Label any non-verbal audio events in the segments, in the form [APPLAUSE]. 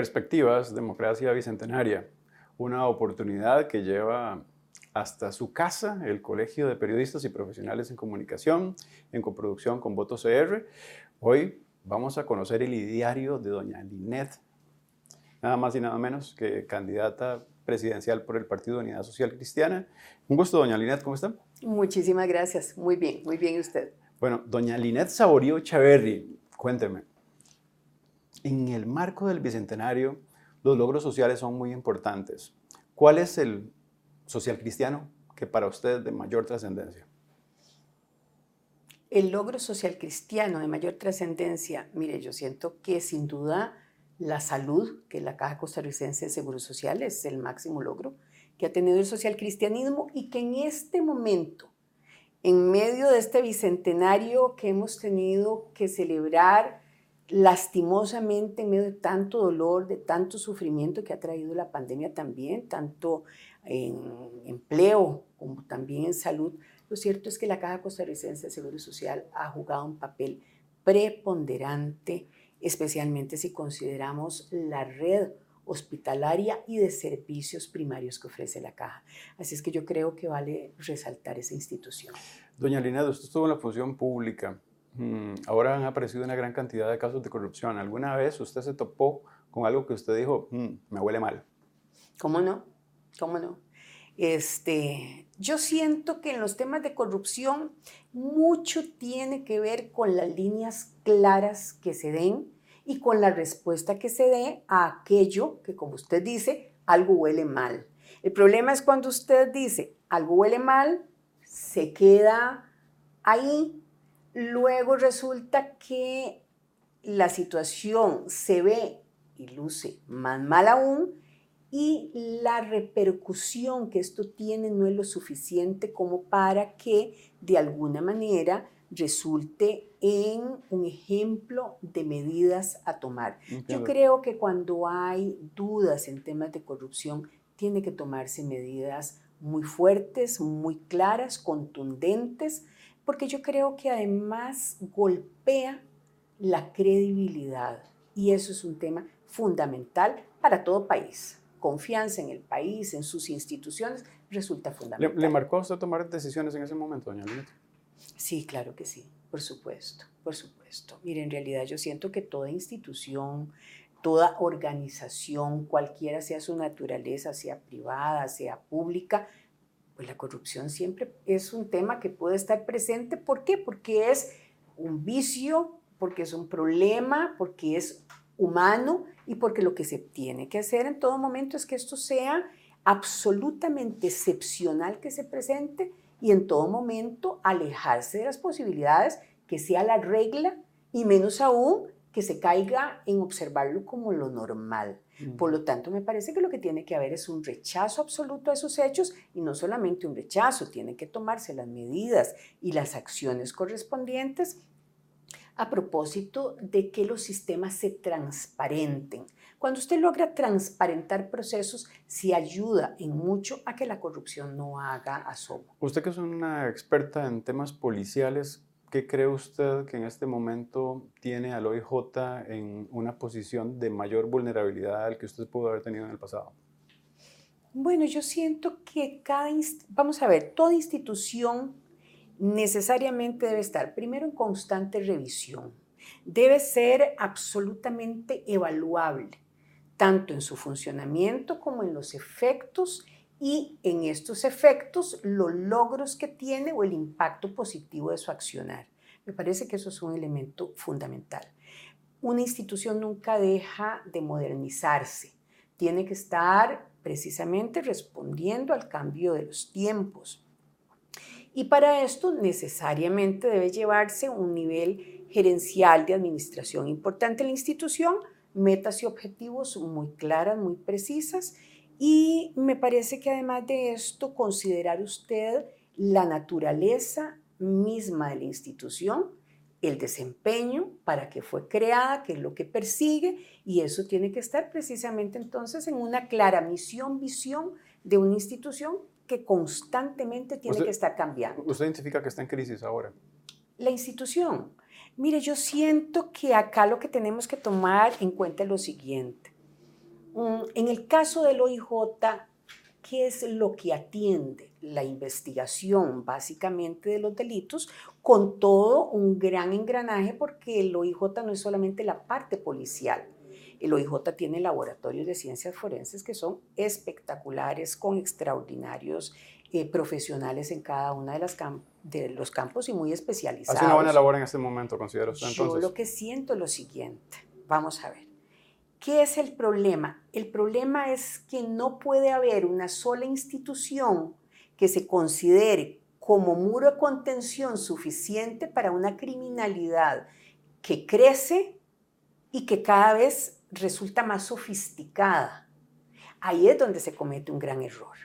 Perspectivas, Democracia Bicentenaria, una oportunidad que lleva hasta su casa el Colegio de Periodistas y Profesionales en Comunicación, en coproducción con Voto CR. Hoy vamos a conocer el ideario de doña Linet, nada más y nada menos que candidata presidencial por el Partido de Unidad Social Cristiana. Un gusto, doña Linet, ¿cómo está? Muchísimas gracias, muy bien, muy bien usted. Bueno, doña Linet Saborío Chaverri, cuénteme, en el marco del Bicentenario, los logros sociales son muy importantes. ¿Cuál es el social cristiano que para usted es de mayor trascendencia? El logro social cristiano de mayor trascendencia, mire, yo siento que sin duda la salud, que la Caja Costarricense de Seguro Social es el máximo logro que ha tenido el social cristianismo y que en este momento, en medio de este bicentenario que hemos tenido que celebrar lastimosamente en medio de tanto dolor, de tanto sufrimiento que ha traído la pandemia también, tanto en empleo como también en salud, lo cierto es que la Caja Costarricense de Seguro Social ha jugado un papel preponderante, especialmente si consideramos la red hospitalaria y de servicios primarios que ofrece la Caja. Así es que yo creo que vale resaltar esa institución. Doña Lina, usted estuvo en la función pública. Mm, ahora han aparecido una gran cantidad de casos de corrupción. ¿Alguna vez usted se topó con algo que usted dijo, mm, me huele mal? ¿Cómo no? ¿Cómo no? Este, yo siento que en los temas de corrupción mucho tiene que ver con las líneas claras que se den y con la respuesta que se dé a aquello que, como usted dice, algo huele mal. El problema es cuando usted dice algo huele mal, se queda ahí, luego resulta que la situación se ve y luce más mal aún y la repercusión que esto tiene no es lo suficiente como para que de alguna manera resulte en un ejemplo de medidas a tomar. Yo creo que cuando hay dudas en temas de corrupción, tiene que tomarse medidas muy fuertes, muy claras, contundentes, porque yo creo que además golpea la credibilidad y eso es un tema fundamental para todo país confianza en el país, en sus instituciones, resulta fundamental. ¿Le, marcó a usted tomar decisiones en ese momento, doña Lina? Sí, claro que sí, por supuesto, por supuesto. Mire, en realidad yo siento que toda institución, toda organización, cualquiera sea su naturaleza, sea privada, sea pública, pues la corrupción siempre es un tema que puede estar presente. ¿Por qué? Porque es un vicio, porque es un problema, porque es humano y porque lo que se tiene que hacer en todo momento es que esto sea absolutamente excepcional que se presente y en todo momento alejarse de las posibilidades que sea la regla y menos aún que se caiga en observarlo como lo normal. Por lo tanto, me parece que lo que tiene que haber es un rechazo absoluto a esos hechos y no solamente un rechazo, tienen que tomarse las medidas y las acciones correspondientes a propósito de que los sistemas se transparenten. Cuando usted logra transparentar procesos, sí ayuda en mucho a que la corrupción no haga asomo. Usted que es una experta en temas policiales, ¿qué cree usted que en este momento tiene al OIJ en una posición de mayor vulnerabilidad al que usted pudo haber tenido en el pasado? Bueno, yo siento que cada, vamos a ver, toda institución necesariamente debe estar primero en constante revisión, debe ser absolutamente evaluable, tanto en su funcionamiento como en los efectos y en estos efectos los logros que tiene o el impacto positivo de su accionar. Me parece que eso es un elemento fundamental. Una institución nunca deja de modernizarse, tiene que estar precisamente respondiendo al cambio de los tiempos y para esto necesariamente debe llevarse un nivel gerencial de administración importante en la institución, metas y objetivos muy claras, muy precisas. Y me parece que además de esto, considerar usted la naturaleza misma de la institución, el desempeño, para qué fue creada, qué es lo que persigue, y eso tiene que estar precisamente entonces en una clara misión, visión de una institución que constantemente tiene que estar cambiando. ¿Usted identifica que está en crisis ahora? La institución. Mire, yo siento que acá lo que tenemos que tomar en cuenta es lo siguiente. Mm, en el caso del OIJ, ¿qué es lo que atiende? La investigación básicamente de los delitos con todo un gran engranaje porque el OIJ no es solamente la parte policial. El OIJ tiene laboratorios de ciencias forenses que son espectaculares, con extraordinarios eh, profesionales en cada uno de, las de los campos y muy especializados. Hace una buena labor en este momento, considero usted entonces. Yo lo que siento es lo siguiente. Vamos a ver. ¿Qué es el problema? El problema es que no puede haber una sola institución que se considere como muro de contención suficiente para una criminalidad que crece y que cada vez resulta más sofisticada. Ahí es donde se comete un gran error.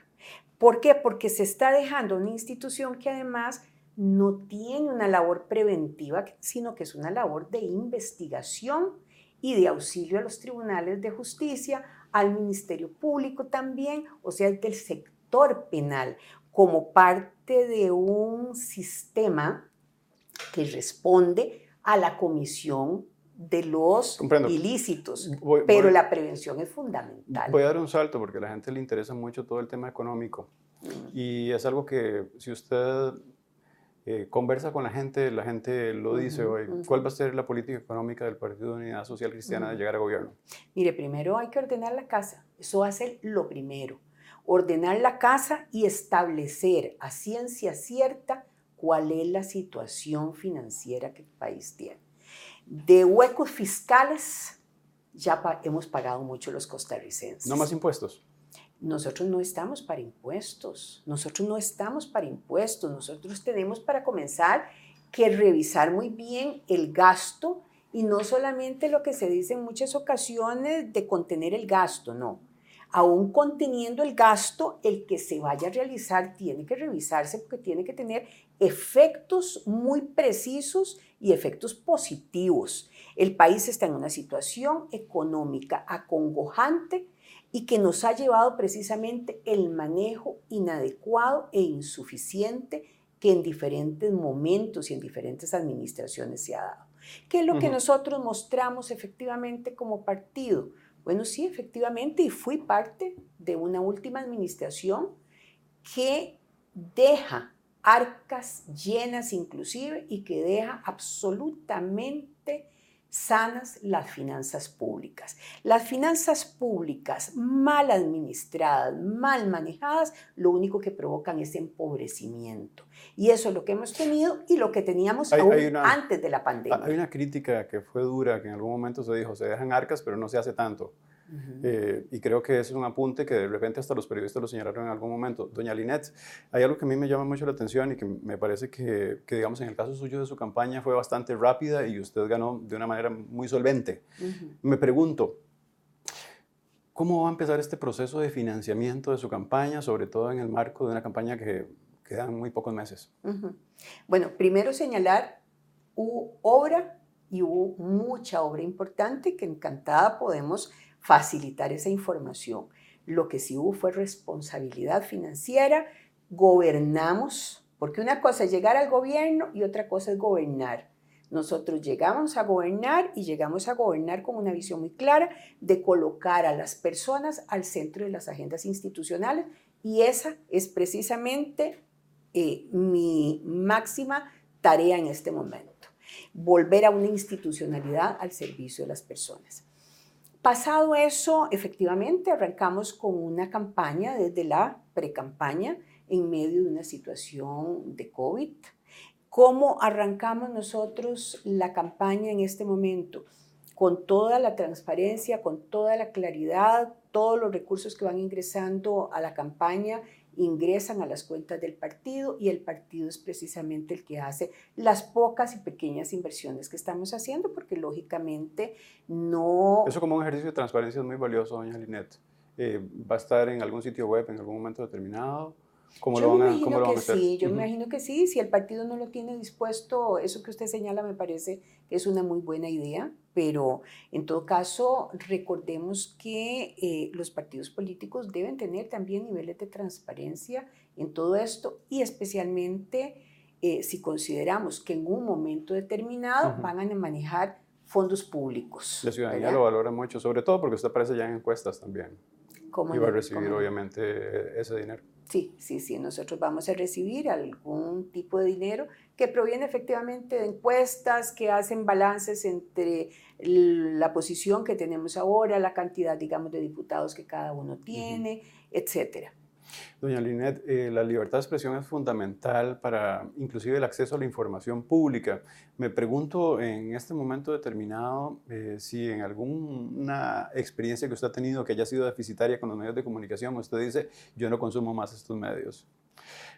¿Por qué? Porque se está dejando una institución que además no tiene una labor preventiva, sino que es una labor de investigación y de auxilio a los tribunales de justicia, al Ministerio Público también, o sea, del sector penal, como parte de un sistema que responde a la comisión de los ilícitos, pero la prevención es fundamental. Voy a dar un salto porque a la gente le interesa mucho todo el tema económico mm. y es algo que si usted eh, conversa con la gente, la gente lo dice hoy. ¿Cuál va a ser la política económica del Partido de Unidad Social Cristiana de llegar al gobierno? Mire, primero hay que ordenar la casa. Eso va a ser lo primero. Ordenar la casa y establecer a ciencia cierta cuál es la situación financiera que el país tiene. De huecos fiscales ya hemos pagado mucho los costarricenses. ¿No más impuestos? Nosotros no estamos para impuestos, nosotros no estamos para impuestos, nosotros tenemos para comenzar que revisar muy bien el gasto y no solamente lo que se dice en muchas ocasiones de contener el gasto, no. Aún conteniendo el gasto, el que se vaya a realizar tiene que revisarse porque tiene que tener efectos muy precisos y efectos positivos. El país está en una situación económica acongojante y que nos ha llevado precisamente el manejo inadecuado e insuficiente que en diferentes momentos y en diferentes administraciones se ha dado. ¿Qué es lo que nosotros mostramos efectivamente como partido? Bueno, sí, efectivamente, y fui parte de una última administración que deja arcas llenas inclusive y que deja absolutamente sanas las finanzas públicas. Las finanzas públicas mal administradas, mal manejadas, lo único que provocan es empobrecimiento. Y eso es lo que hemos tenido y lo que teníamos antes de la pandemia. Hay una crítica que fue dura, que en algún momento se dijo, se dejan arcas, pero no se hace tanto. Eh, y creo que ese es un apunte que de repente hasta los periodistas lo señalaron en algún momento. Doña Linet, hay algo que a mí me llama mucho la atención y que me parece que, que digamos, en el caso suyo de su campaña fue bastante rápida y usted ganó de una manera muy solvente. Me pregunto, ¿cómo va a empezar este proceso de financiamiento de su campaña, sobre todo en el marco de una campaña que quedan muy pocos meses? Bueno, primero señalar, hubo obra y hubo mucha obra importante que encantada podemos facilitar esa información. Lo que sí hubo fue responsabilidad financiera, gobernamos, porque una cosa es llegar al gobierno y otra cosa es gobernar. Nosotros llegamos a gobernar y llegamos a gobernar con una visión muy clara de colocar a las personas al centro de las agendas institucionales y esa es precisamente eh, mi máxima tarea en este momento, volver a una institucionalidad al servicio de las personas. Pasado eso, efectivamente, arrancamos con una campaña desde la pre-campaña en medio de una situación de COVID. ¿Cómo arrancamos nosotros la campaña en este momento? Con toda la transparencia, con toda la claridad, todos los recursos que van ingresando a la campaña ingresan a las cuentas del partido y el partido es precisamente el que hace las pocas y pequeñas inversiones que estamos haciendo porque lógicamente no... Eso como un ejercicio de transparencia es muy valioso, doña Linet. Eh, ¿Va a estar en algún sitio web en algún momento determinado? ¿Cómo yo lo van a, cómo lo van a hacer? Sí, yo me imagino que sí. Si el partido no lo tiene dispuesto, eso que usted señala me parece que es una muy buena idea, pero en todo caso recordemos que eh, los partidos políticos deben tener también niveles de transparencia en todo esto y especialmente eh, si consideramos que en un momento determinado van a manejar fondos públicos. La ciudadanía lo valora mucho, sobre todo porque usted aparece ya en encuestas también. ¿Cómo y va a recibir ¿Cómo obviamente ese dinero. Sí, sí, sí, nosotros vamos a recibir algún tipo de dinero que proviene efectivamente de encuestas que hacen balances entre la posición que tenemos ahora, la cantidad, digamos, de diputados que cada uno tiene, etcétera. Doña Linet, eh, la libertad de expresión es fundamental para inclusive el acceso a la información pública. Me pregunto en este momento determinado eh, si en alguna experiencia que usted ha tenido que haya sido deficitaria con los medios de comunicación, usted dice, yo no consumo más estos medios.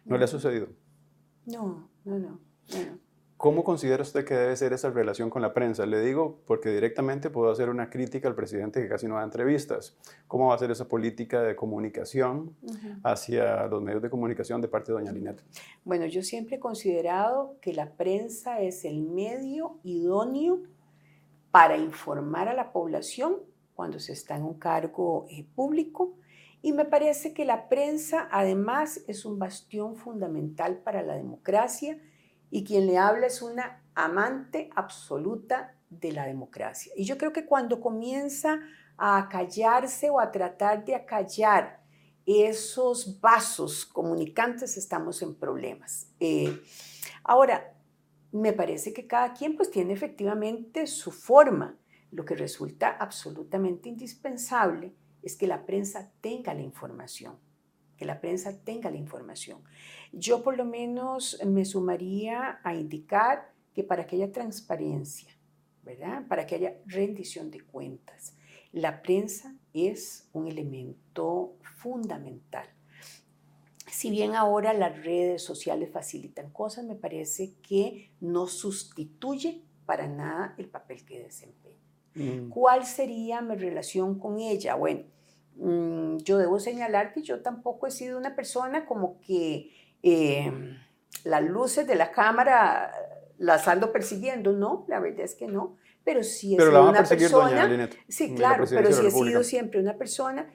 ¿No le ha sucedido? No, no, no. no. ¿Cómo considera usted que debe ser esa relación con la prensa? Le digo porque directamente puedo hacer una crítica al presidente que casi no da entrevistas. ¿Cómo va a ser esa política de comunicación uh -huh. hacia los medios de comunicación de parte de doña Linet? Bueno, yo siempre he considerado que la prensa es el medio idóneo para informar a la población cuando se está en un cargo eh, público y me parece que la prensa además es un bastión fundamental para la democracia y quien le habla es una amante absoluta de la democracia. Y yo creo que cuando comienza a acallarse o a tratar de acallar esos vasos comunicantes, estamos en problemas. Eh, ahora, me parece que cada quien pues tiene efectivamente su forma. Lo que resulta absolutamente indispensable es que la prensa tenga la información, que la prensa tenga la información. Yo por lo menos me sumaría a indicar que para que haya transparencia, ¿verdad? Para que haya rendición de cuentas, la prensa es un elemento fundamental. Si bien ahora las redes sociales facilitan cosas, me parece que no sustituye para nada el papel que desempeña. Mm. ¿Cuál sería mi relación con ella? Bueno, mm, yo debo señalar que yo tampoco he sido una persona como que eh, las luces de la cámara las ando persiguiendo, no, la verdad es que no, pero sí he pero sido una persona, Linet, sí, claro, pero sí he sido siempre una persona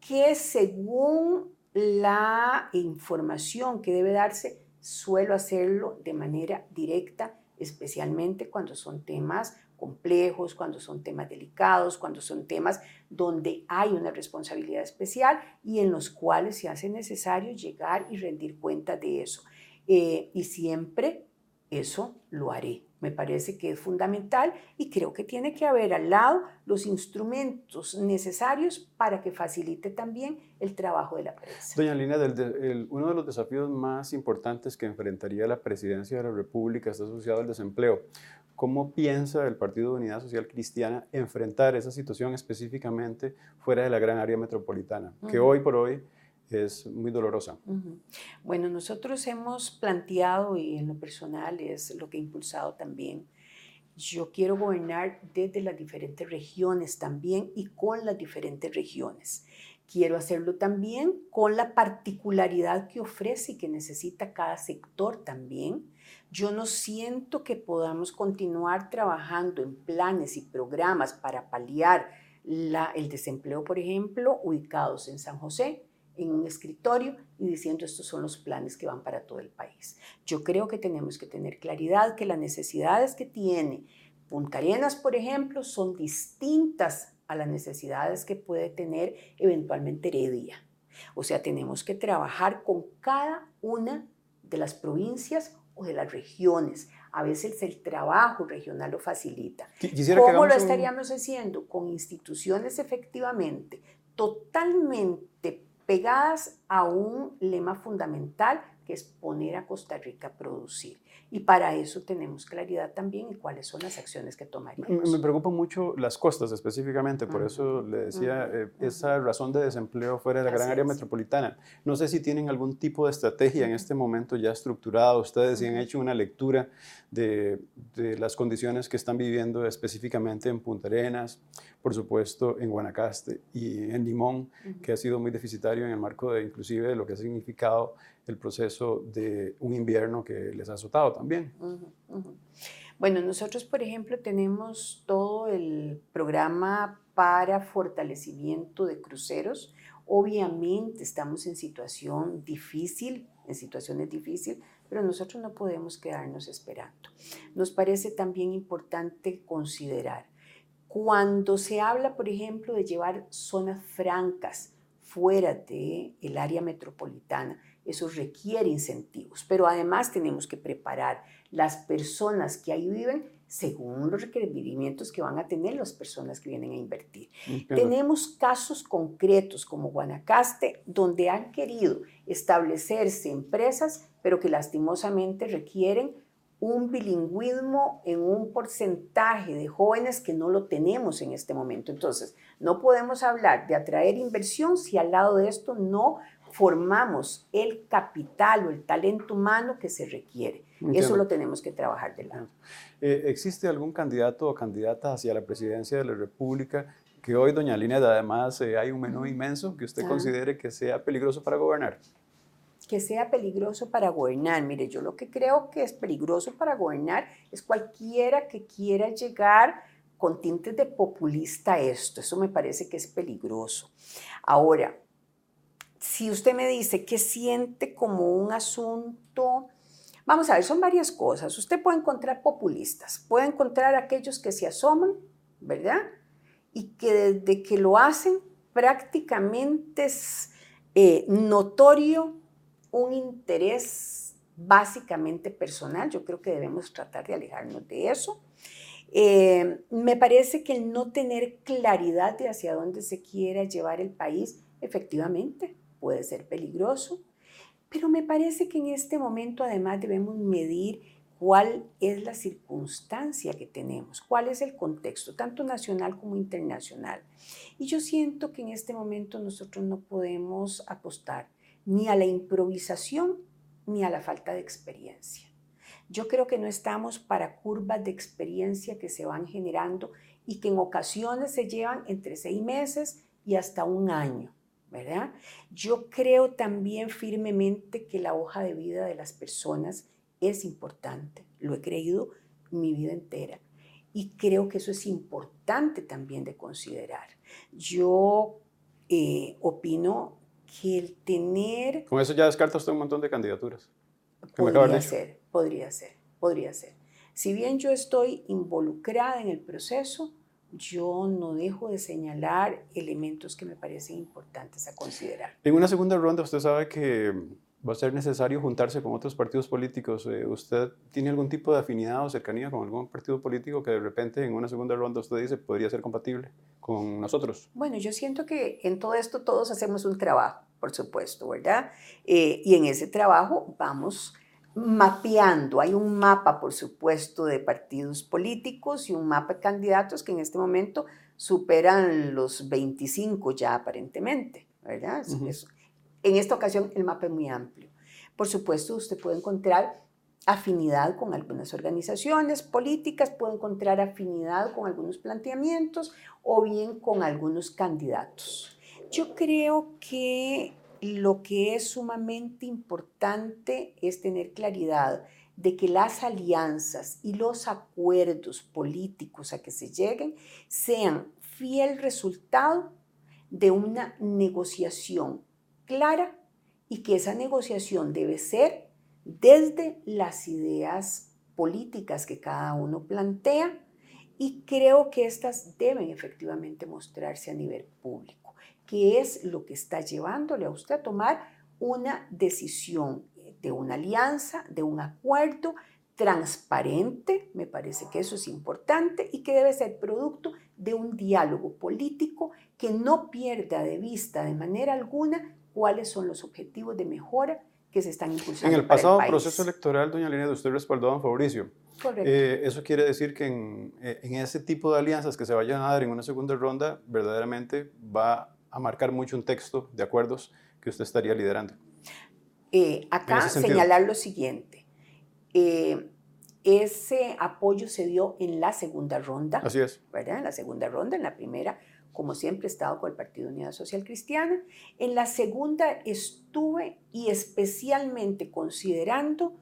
que según la información que debe darse, suelo hacerlo de manera directa, especialmente cuando son temas complejos, cuando son temas delicados, cuando son temas donde hay una responsabilidad especial y en los cuales se hace necesario llegar y rendir cuenta de eso. Eh, y siempre eso lo haré. Me parece que es fundamental y creo que tiene que haber al lado los instrumentos necesarios para que facilite también el trabajo de la prensa. Doña Lina, del, uno de los desafíos más importantes que enfrentaría la presidencia de la República está asociado al desempleo. ¿Cómo piensa el Partido de Unidad Social Cristiana enfrentar esa situación específicamente fuera de la gran área metropolitana, que uh -huh. hoy por hoy es muy dolorosa. Bueno, nosotros hemos planteado, y en lo personal es lo que he impulsado también, yo quiero gobernar desde las diferentes regiones también y con las diferentes regiones. Quiero hacerlo también con la particularidad que ofrece y que necesita cada sector también. Yo no siento que podamos continuar trabajando en planes y programas para paliar la, el desempleo, por ejemplo, ubicados en San José, en un escritorio y diciendo estos son los planes que van para todo el país. Yo creo que tenemos que tener claridad que las necesidades que tiene Punta Arenas, por ejemplo, son distintas a las necesidades que puede tener eventualmente Heredia. O sea, tenemos que trabajar con cada una de las provincias o de las regiones. A veces el trabajo regional lo facilita. Quisiera ¿Cómo lo estaríamos un... haciendo? Con instituciones efectivamente totalmente pegadas a un lema fundamental que es poner a Costa Rica a producir. Y para eso tenemos claridad también en cuáles son las acciones que tomaríamos. Me preocupan mucho las costas específicamente, por uh -huh. eso le decía uh -huh. eh, esa razón de desempleo fuera de la gran área es. metropolitana. No sé si tienen algún tipo de estrategia en este momento ya estructurada, ustedes si han hecho una lectura de, de, las condiciones que están viviendo específicamente en Punta Arenas, por supuesto en Guanacaste y en Limón, uh -huh. que ha sido muy deficitario en el marco de inclusive de lo que ha significado el proceso de un invierno que les ha azotado también. Uh -huh, uh -huh. Bueno, nosotros, por ejemplo, tenemos todo el programa para fortalecimiento de cruceros. Obviamente estamos en situación difícil en situaciones difíciles, pero nosotros no podemos quedarnos esperando. Nos parece también importante considerar, cuando se habla, por ejemplo, de llevar zonas francas fuera del el área metropolitana, eso requiere incentivos, pero además tenemos que preparar las personas que ahí viven según los requerimientos que van a tener las personas que vienen a invertir. Tenemos casos concretos como Guanacaste, donde han querido establecerse empresas, pero que lastimosamente requieren un bilingüismo en un porcentaje de jóvenes que no lo tenemos en este momento. Entonces, no podemos hablar de atraer inversión si al lado de esto no formamos el capital o el talento humano que se requiere. Eso lo tenemos que trabajar de lado. Eh, ¿Existe algún candidato o candidata hacia la presidencia de la República que hoy, doña Lina, además eh, hay un menú inmenso que usted considere que sea peligroso para gobernar? Que sea peligroso para gobernar. Mire, yo lo que creo que es peligroso para gobernar es cualquiera que quiera llegar con tintes de populista esto. Eso me parece que es peligroso. Ahora, si usted me dice que siente como un asunto, vamos a ver, son varias cosas. Usted puede encontrar populistas, puede encontrar aquellos que se asoman, ¿verdad? Y que desde que lo hacen prácticamente es eh, notorio un interés básicamente personal. Yo creo que debemos tratar de alejarnos de eso. Eh, me parece que el no tener claridad de hacia dónde se quiera llevar el país, efectivamente, puede ser peligroso, pero me parece que en este momento además debemos medir cuál es la circunstancia que tenemos, cuál es el contexto, tanto nacional como internacional. Y yo siento que en este momento nosotros no podemos apostar ni a la improvisación ni a la falta de experiencia. Yo creo que no estamos para curvas de experiencia que se van generando y que en ocasiones se llevan entre seis meses y hasta un año. ¿verdad? Yo creo también firmemente que la hoja de vida de las personas es importante, lo he creído mi vida entera y creo que eso es importante también de considerar. Yo eh, opino que el tener... Con eso ya descarta usted un montón de candidaturas. Podría ser, podría ser, podría ser. Si bien yo estoy involucrada en el proceso, yo no dejo de señalar elementos que me parecen importantes a considerar. En una segunda ronda, usted sabe que va a ser necesario juntarse con otros partidos políticos. Eh, ¿Usted tiene algún tipo de afinidad o cercanía con algún partido político que de repente en una segunda ronda usted dice podría ser compatible con nosotros? Bueno, yo siento que en todo esto todos hacemos un trabajo, por supuesto, ¿verdad? Eh, y en ese trabajo vamos mapeando. Hay un mapa, por supuesto, de partidos políticos y un mapa de candidatos que en este momento superan los 25 ya aparentemente, ¿verdad? En esta ocasión el mapa es muy amplio. Por supuesto, usted puede encontrar afinidad con algunas organizaciones políticas, puede encontrar afinidad con algunos planteamientos o bien con algunos candidatos. Yo creo que lo que es sumamente importante es tener claridad de que las alianzas y los acuerdos políticos a que se lleguen sean fiel resultado de una negociación clara y que esa negociación debe ser desde las ideas políticas que cada uno plantea y creo que estas deben efectivamente mostrarse a nivel público qué es lo que está llevándole a usted a tomar una decisión de una alianza, de un acuerdo transparente, me parece que eso es importante y que debe ser producto de un diálogo político que no pierda de vista de manera alguna cuáles son los objetivos de mejora que se están impulsando. En el pasado proceso electoral, doña Lina, usted respaldó a don Fabricio. Correcto. Eh, eso quiere decir que en, eh, en, ese tipo de alianzas que se vayan a dar en una segunda ronda, verdaderamente va a marcar mucho un texto de acuerdos que usted estaría liderando. Eh, acá señalar lo siguiente. Eh, ese apoyo se dio en la segunda ronda. Así es. ¿verdad? En la segunda ronda, en la primera, como siempre, he estado con el Partido Unidad Social Cristiana. En la segunda estuve y especialmente considerando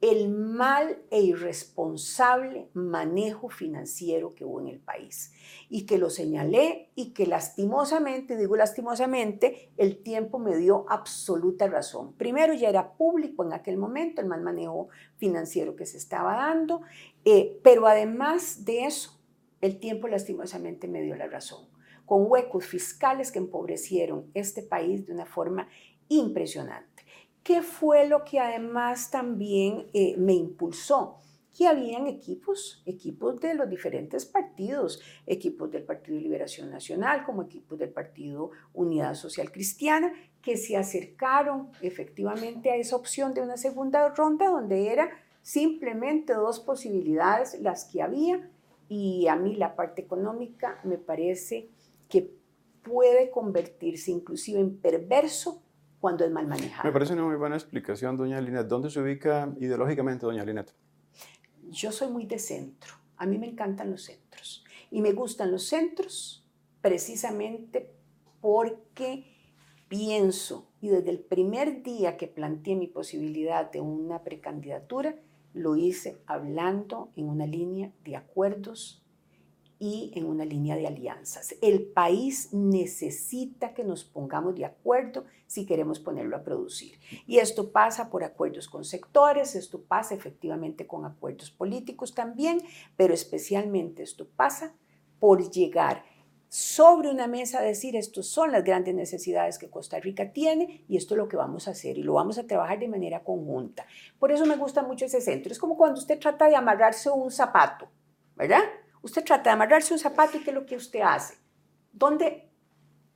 el mal e irresponsable manejo financiero que hubo en el país. Y que lo señalé y que lastimosamente, digo lastimosamente, el tiempo me dio absoluta razón. Primero ya era público en aquel momento el mal manejo financiero que se estaba dando, eh, pero además de eso, el tiempo lastimosamente me dio la razón, con huecos fiscales que empobrecieron este país de una forma impresionante. ¿Qué fue lo que además también eh, me impulsó? Que habían equipos, equipos de los diferentes partidos, equipos del Partido de Liberación Nacional, como equipos del Partido Unidad Social Cristiana, que se acercaron efectivamente a esa opción de una segunda ronda donde era simplemente dos posibilidades las que había y a mí la parte económica me parece que puede convertirse inclusive en perverso cuando es mal manejado. Me parece una muy buena explicación, doña Linet. ¿Dónde se ubica ideológicamente, doña Linet? Yo soy muy de centro. A mí me encantan los centros. Y me gustan los centros precisamente porque pienso, y desde el primer día que planteé mi posibilidad de una precandidatura, lo hice hablando en una línea de acuerdos y en una línea de alianzas. El país necesita que nos pongamos de acuerdo si queremos ponerlo a producir. Y esto pasa por acuerdos con sectores, esto pasa efectivamente con acuerdos políticos también, pero especialmente esto pasa por llegar sobre una mesa a decir, estas son las grandes necesidades que Costa Rica tiene y esto es lo que vamos a hacer y lo vamos a trabajar de manera conjunta. Por eso me gusta mucho ese centro. Es como cuando usted trata de amarrarse un zapato, ¿verdad? Usted trata de amarrarse un zapato y ¿qué es lo que usted hace? ¿Dónde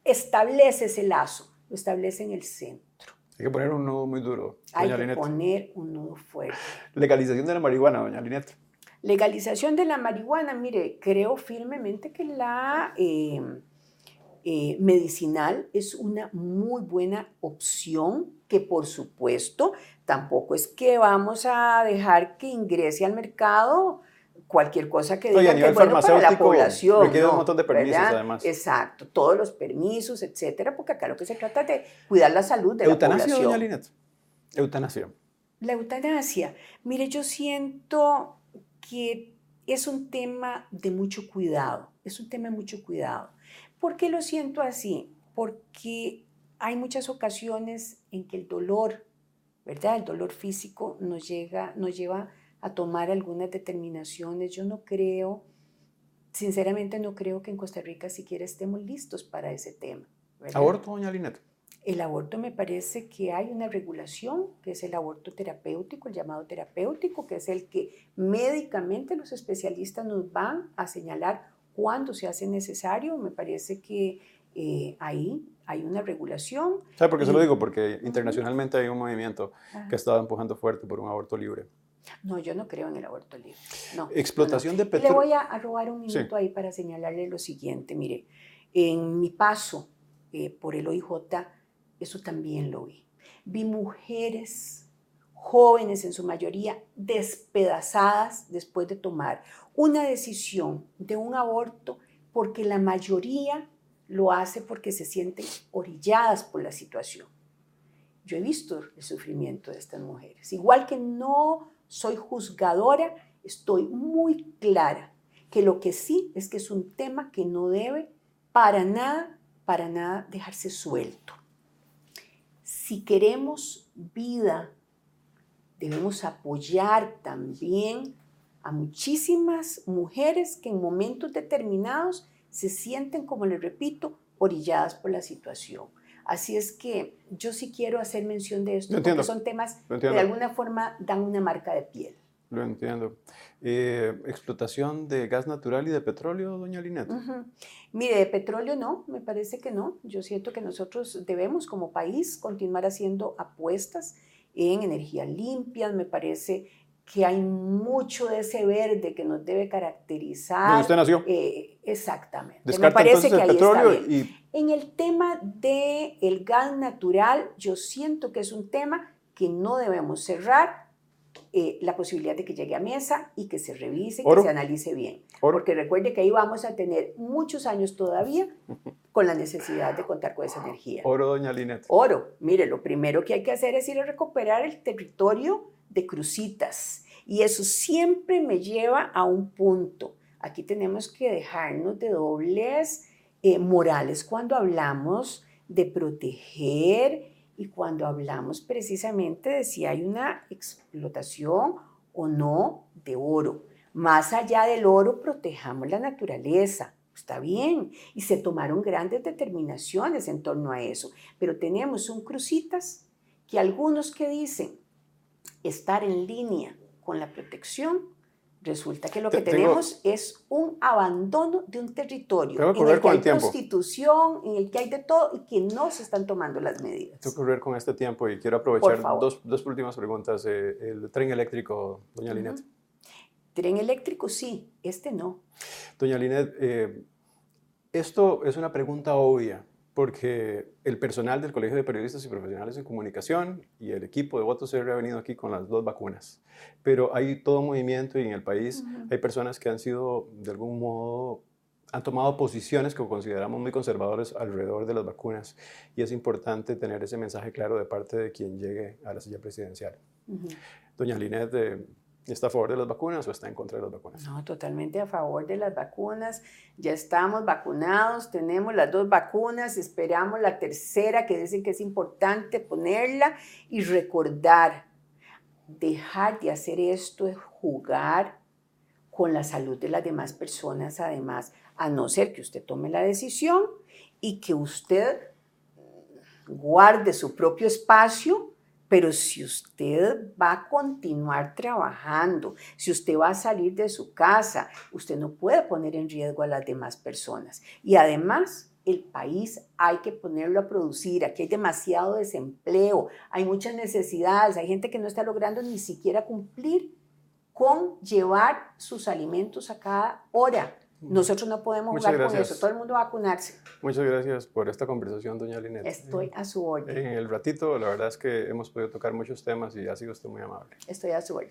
establece ese lazo? Lo establece en el centro. Hay que poner un nudo muy duro. Hay que poner un nudo fuerte. Legalización de la marihuana, doña Linette. Legalización de la marihuana, mire, creo firmemente que la eh, eh, medicinal es una muy buena opción que por supuesto tampoco es que vamos a dejar que ingrese al mercado cualquier cosa que diga que es bueno para la población. Requiere un montón de permisos, además. Exacto, todos los permisos, etcétera, porque acá lo que se trata es de cuidar la salud de ¿Eutanasia, la población. doña Linet? Eutanasia. La eutanasia. Mire, yo siento que es un tema de mucho cuidado, es un tema de mucho cuidado. ¿Por qué lo siento así? Porque hay muchas ocasiones en que el dolor, ¿verdad? El dolor físico nos, llega, nos lleva a tomar algunas determinaciones. Yo no creo, sinceramente no creo que en Costa Rica siquiera estemos listos para ese tema. ¿Aborto, doña Linet? El aborto me parece que hay una regulación, que es el aborto terapéutico, el llamado terapéutico, que es el que médicamente los especialistas nos van a señalar cuándo se hace necesario. Me parece que eh, ahí hay una regulación. ¿Sabe por qué se lo digo? Porque internacionalmente hay un movimiento que está empujando fuerte por un aborto libre. No, yo no creo en el aborto libre. No, Explotación de petróleo. Le voy a, robar un minuto ahí para señalarle lo siguiente. Mire, en mi paso eh, por el OIJ, eso también lo vi. Vi mujeres jóvenes en su mayoría despedazadas después de tomar una decisión de un aborto porque la mayoría lo hace porque se sienten orilladas por la situación. Yo he visto el sufrimiento de estas mujeres. Igual que no soy juzgadora, estoy muy clara que lo que sí es que es un tema que no debe para nada, para nada dejarse suelto. Si queremos vida, debemos apoyar también a muchísimas mujeres que en momentos determinados se sienten, como les repito, orilladas por la situación. Así es que yo sí quiero hacer mención de esto, porque son temas que de alguna forma dan una marca de piel. Lo entiendo. Eh, ¿Explotación de gas natural y de petróleo, doña Linet? Mire, de petróleo no, me parece que no. Yo siento que nosotros debemos como país continuar haciendo apuestas en energía limpia. Me parece que hay mucho de ese verde que nos debe caracterizar. ¿Dónde usted nació? Eh, exactamente. Descarta Me parece que el petróleo y... En el tema del el gas natural, yo siento que es un tema que no debemos cerrar eh, la posibilidad de que llegue a mesa y que se revise, que se analice bien. Porque recuerde que ahí vamos a tener muchos años todavía [LAUGHS] con la necesidad de contar con esa energía. Oro, doña Linet. Oro. Mire, lo primero que hay que hacer es ir a recuperar el territorio de crucitas. Y eso siempre me lleva a un punto. Aquí tenemos que dejarnos de dobles eh, morales cuando hablamos de proteger y cuando hablamos precisamente de si hay una explotación o no de oro. Más allá del oro, protejamos la naturaleza. Está bien. Y se tomaron grandes determinaciones en torno a eso. Pero tenemos un crucitas que algunos que dicen estar en línea con la protección, resulta que lo que tenemos es un abandono de un territorio en el que hay constitución, en el que hay de todo y que no se están tomando las medidas. Tengo que correr con este tiempo y quiero aprovechar dos, dos, últimas preguntas. Eh, el tren eléctrico, doña Linet. Tren eléctrico sí, este no. Doña Linet, eh, esto es una pregunta obvia, porque el personal del Colegio de Periodistas y Profesionales en Comunicación y el equipo de Votos CR ha venido aquí con las dos vacunas. Pero hay todo movimiento y en el país hay personas que han sido, de algún modo, han tomado posiciones que consideramos muy conservadores alrededor de las vacunas. Y es importante tener ese mensaje claro de parte de quien llegue a la silla presidencial. Doña Linet, eh, ¿Está a favor de las vacunas o está en contra de las vacunas? No, totalmente a favor de las vacunas. Ya estamos vacunados, tenemos las dos vacunas, esperamos la tercera que dicen que es importante ponerla y recordar, dejar de hacer esto es jugar con la salud de las demás personas además, a no ser que usted tome la decisión y que usted guarde su propio espacio pero si usted va a continuar trabajando, si usted va a salir de su casa, usted no puede poner en riesgo a las demás personas. Y además, el país hay que ponerlo a producir. Aquí hay demasiado desempleo, hay muchas necesidades, hay gente que no está logrando ni siquiera cumplir con llevar sus alimentos a cada hora. Nosotros no podemos jugar con eso, todo el mundo va a vacunarse. Muchas gracias por esta conversación, doña Linet. Estoy a su orden. En el ratito, la verdad es que hemos podido tocar muchos temas y ha sido usted muy amable. Estoy a su orden.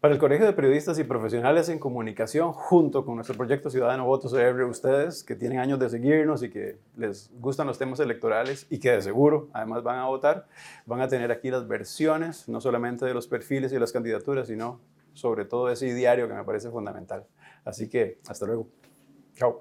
Para el Colegio de Periodistas y Profesionales en Comunicación, junto con nuestro proyecto Ciudadano Votos CR, ustedes que tienen años de seguirnos y que les gustan los temas electorales y que de seguro además van a votar, van a tener aquí las versiones, no solamente de los perfiles y las candidaturas, sino sobre todo ese diario que me parece fundamental. Así que hasta luego. Chao.